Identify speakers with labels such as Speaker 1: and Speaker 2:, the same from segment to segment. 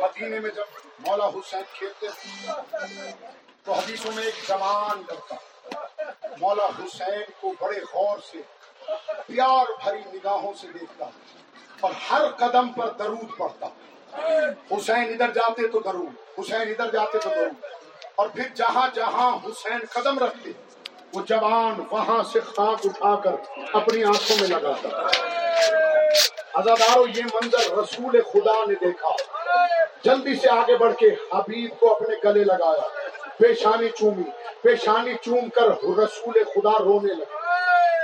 Speaker 1: مدینے میں جب مولا حسین کھیلتے تھے تو حدیثوں میں ایک جوان لڑکا مولا حسین کو بڑے غور سے، پیار بھری نگاہوں سے دیکھتا اور ہر قدم پر درود پڑتا حسین ادھر جاتے تو درود، حسین ادھر جاتے تو درود۔ اور پھر جہاں جہاں حسین قدم رکھتے، وہ جوان وہاں سے خاک اٹھا کر اپنی آنکھوں میں لگاتا۔ ازادارو یہ منظر رسول خدا نے دیکھا۔ جلدی سے آگے بڑھ کے حبیب کو اپنے گلے لگایا۔ پیشانی چومی، پیشانی چوم کر رسول خدا رونے لگے۔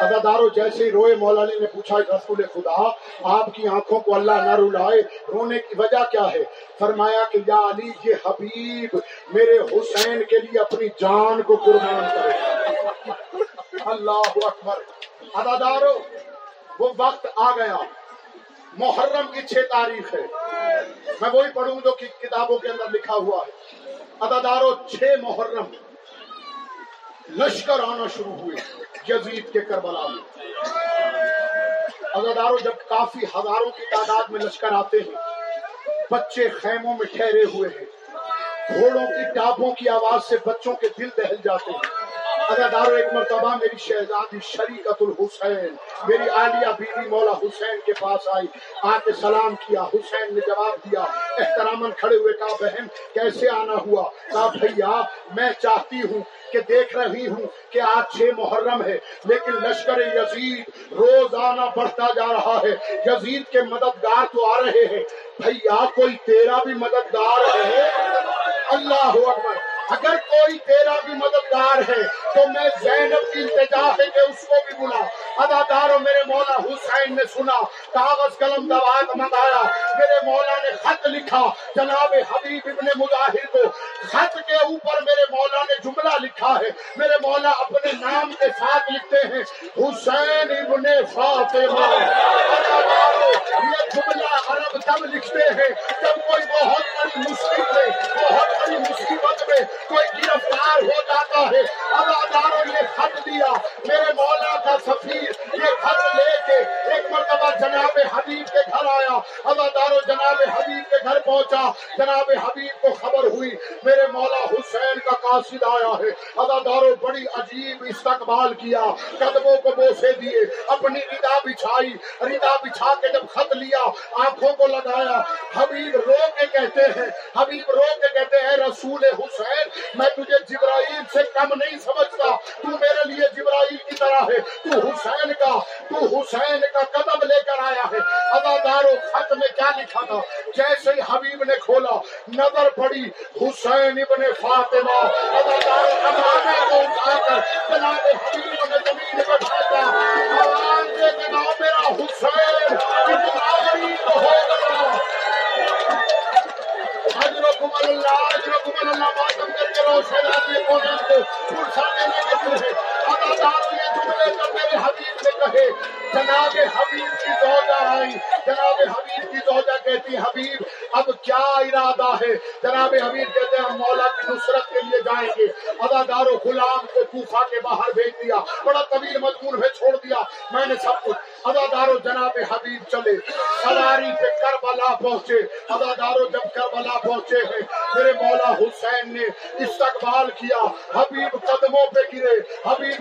Speaker 1: ازادارو جیسے ہی روئے، مولانا نے پوچھا، رسول خدا، آپ کی آنکھوں کو اللہ نہ رلائے، رونے کی وجہ کیا ہے؟ فرمایا کہ یا علی، یہ حبیب میرے حسین کے لیے اپنی جان کو قربان کرے۔ اللہ اکبر۔ ادادارو وہ وقت آ گیا۔ محرم کی چھ تاریخ ہے۔ میں وہی پڑھوں جو کہ کتابوں کے اندر لکھا ہوا ہے۔ ادادارو، چھ محرم۔ لشکر آنا شروع ہوئے، یزید کے کربلا میں۔ ادادارو، جب کافی ہزاروں کی تعداد میں لشکر آتے ہیں، بچے خیموں میں ٹھہرے ہوئے ہیں۔ گھوڑوں کی ٹاپوں کی آواز سے بچوں کے دل دہل جاتے ہیں۔ ادادارو ایک مرتبہ میری شہزادی شریکت الحسین، میری عالیہ بیوی مولا حسین کے پاس آئی آ کے سلام کیا، حسین نے جواب دیا احترامن کھڑے ہوئے کہا بہن، کیسے آنا ہوا؟ کہا بھیا، میں چاہتی ہوں کہ دیکھ رہی ہوں کہ آج چھ محرم ہے، لیکن لشکر یزید روزانہ بڑھتا جا رہا ہے۔ یزید کے مددگار تو آ رہے ہیں۔ بھیا، کوئی تیرا بھی مددگار ہے؟ اللہ اکبر۔ اگر کوئی تیرا بھی مددگار ہے، تو میں زینب کی التجا ہے کہ اس کو بھی بلا۔ ادادار میرے مولا حسین نے سنا، کاغذ قلم دوات منگایا، میرے مولا نے خط لکھا۔ جناب حبیب ابن مظاہر کو خط کے اوپر میرے مولا نے جملہ لکھا ہے۔ میرے مولا اپنے نام کے ساتھ لکھتے ہیں، حسین ابن فاطمہ۔ یہ جملہ عرب تب لکھتے ہیں، جب کوئی بہت بڑی مصیبت میں بہت بڑی مصیبت میں کوئی گرفتار ہو جاتا ہے اداداروں نے خط دیا، میرے مولا کا سفیر یہ خط لے کے ایک جناب حبیب کے گھر آیا۔ اداداروں جناب حبیب کے گھر پہنچا۔ جناب حبیب کو خبر ہوئی، میرے مولا حسین کا قاصد آیا ہے۔ اداداروں بڑی عجیب استقبال کیا۔ قدموں کو بوسے دیے، اپنی ردا بچھائی۔ ردا بچھا کے جب خط لیا، آنکھوں کو لگایا۔ حبیب رو کے کہتے ہیں، حبیب رو کے کہتے ہیں، رسول حسین، میں تجھے جبرائیل سے کم نہیں سمجھتا۔ تو میرے لیے جبرائیل کی طرح ہے۔ تو حسین کا، تو حسین کا قدم لے لے کر آیا ہے۔ ادادارو خط میں کیا لکھا تھا؟ جیسے ہی حبیب نے کھولا، نظر پڑی حسین ابن فاطمہ۔ ادادارو کمانے کو اٹھا کر جناب حبیب نے زمین پر پھینکا آواز دے جناب میرا حسین اتنا غریب ہو گیا اجرکم اللہ اجرکم اللہ ماتم کر کے روشن آدمی کو پرسانے لگے تھے ادادار یہ جملے جب میرے حبیب نے کہے جناب حبیب کی زوجہ آئی۔ جناب حبیب کی زوجہ کہتی، حبیب، اب کیا ارادہ ہے؟ جناب حبیب کہتے ہیں مولا کی نصرت کے لیے جائیں گے۔ ادادار و غلام کو کوفہ کے باہر بھیج دیا، بڑا طویل مضمون میں چھوڑ دیا۔ میں نے سب کچھ۔ ادادار و جناب حبیب چلے۔ سواری پہ کربلا پہنچے۔ ادادار و جب کربلا پہنچے ہیں، میرے مولا حسین نے استقبال کیا۔ حبیب قدموں پہ گرے۔ حبیب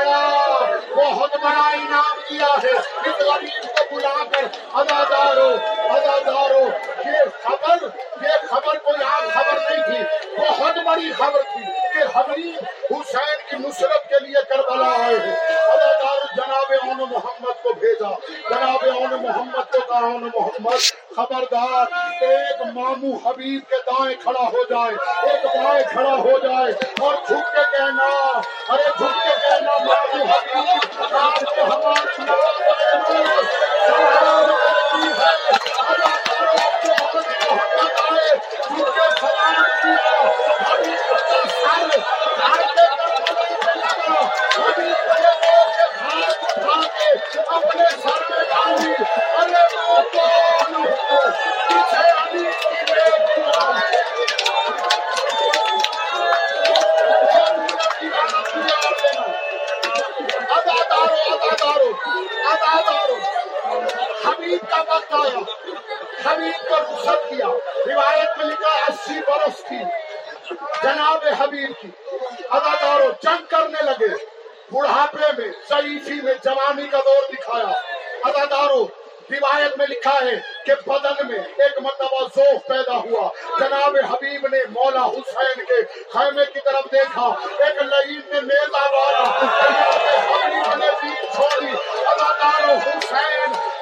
Speaker 1: بڑا بہت بڑا انعام دیا ہے۔ اس غریب کو بلا کر ادادارو ادادارو یہ خبر یہ خبر کوئی عام خبر نہیں تھی، بہت بڑی خبر تھی کہ حبیب حسین کی نصرت کے لیے کربلا آئے ہیں۔ ادادار جناب اون محمد کو بھیجا، جناب اون محمد کو کہا اون محمد خبردار، ایک مامو حبیب کے دائیں کھڑا ہو جائے، ایک بائیں کھڑا ہو جائے، اور جھک کے کہنا، ارے جھک کے کہنا، مامو حبیب آپ ہمارے کا وقت آیا۔ حبیب کو رخصت کیا۔ روایت میں لکھا اسی برس کی جناب حبیب کی اداکاروں جنگ کرنے لگے۔ بڑھاپے میں، ضعیفی میں جوانی کا دور دکھایا۔ اداکاروں، روایت میں لکھا ہے کہ بدن میں ایک مرتبہ ذوق پیدا ہوا۔ جناب حبیب نے مولا حسین کے خیمے کی طرف دیکھا۔ ایک لئیم نے نیزہ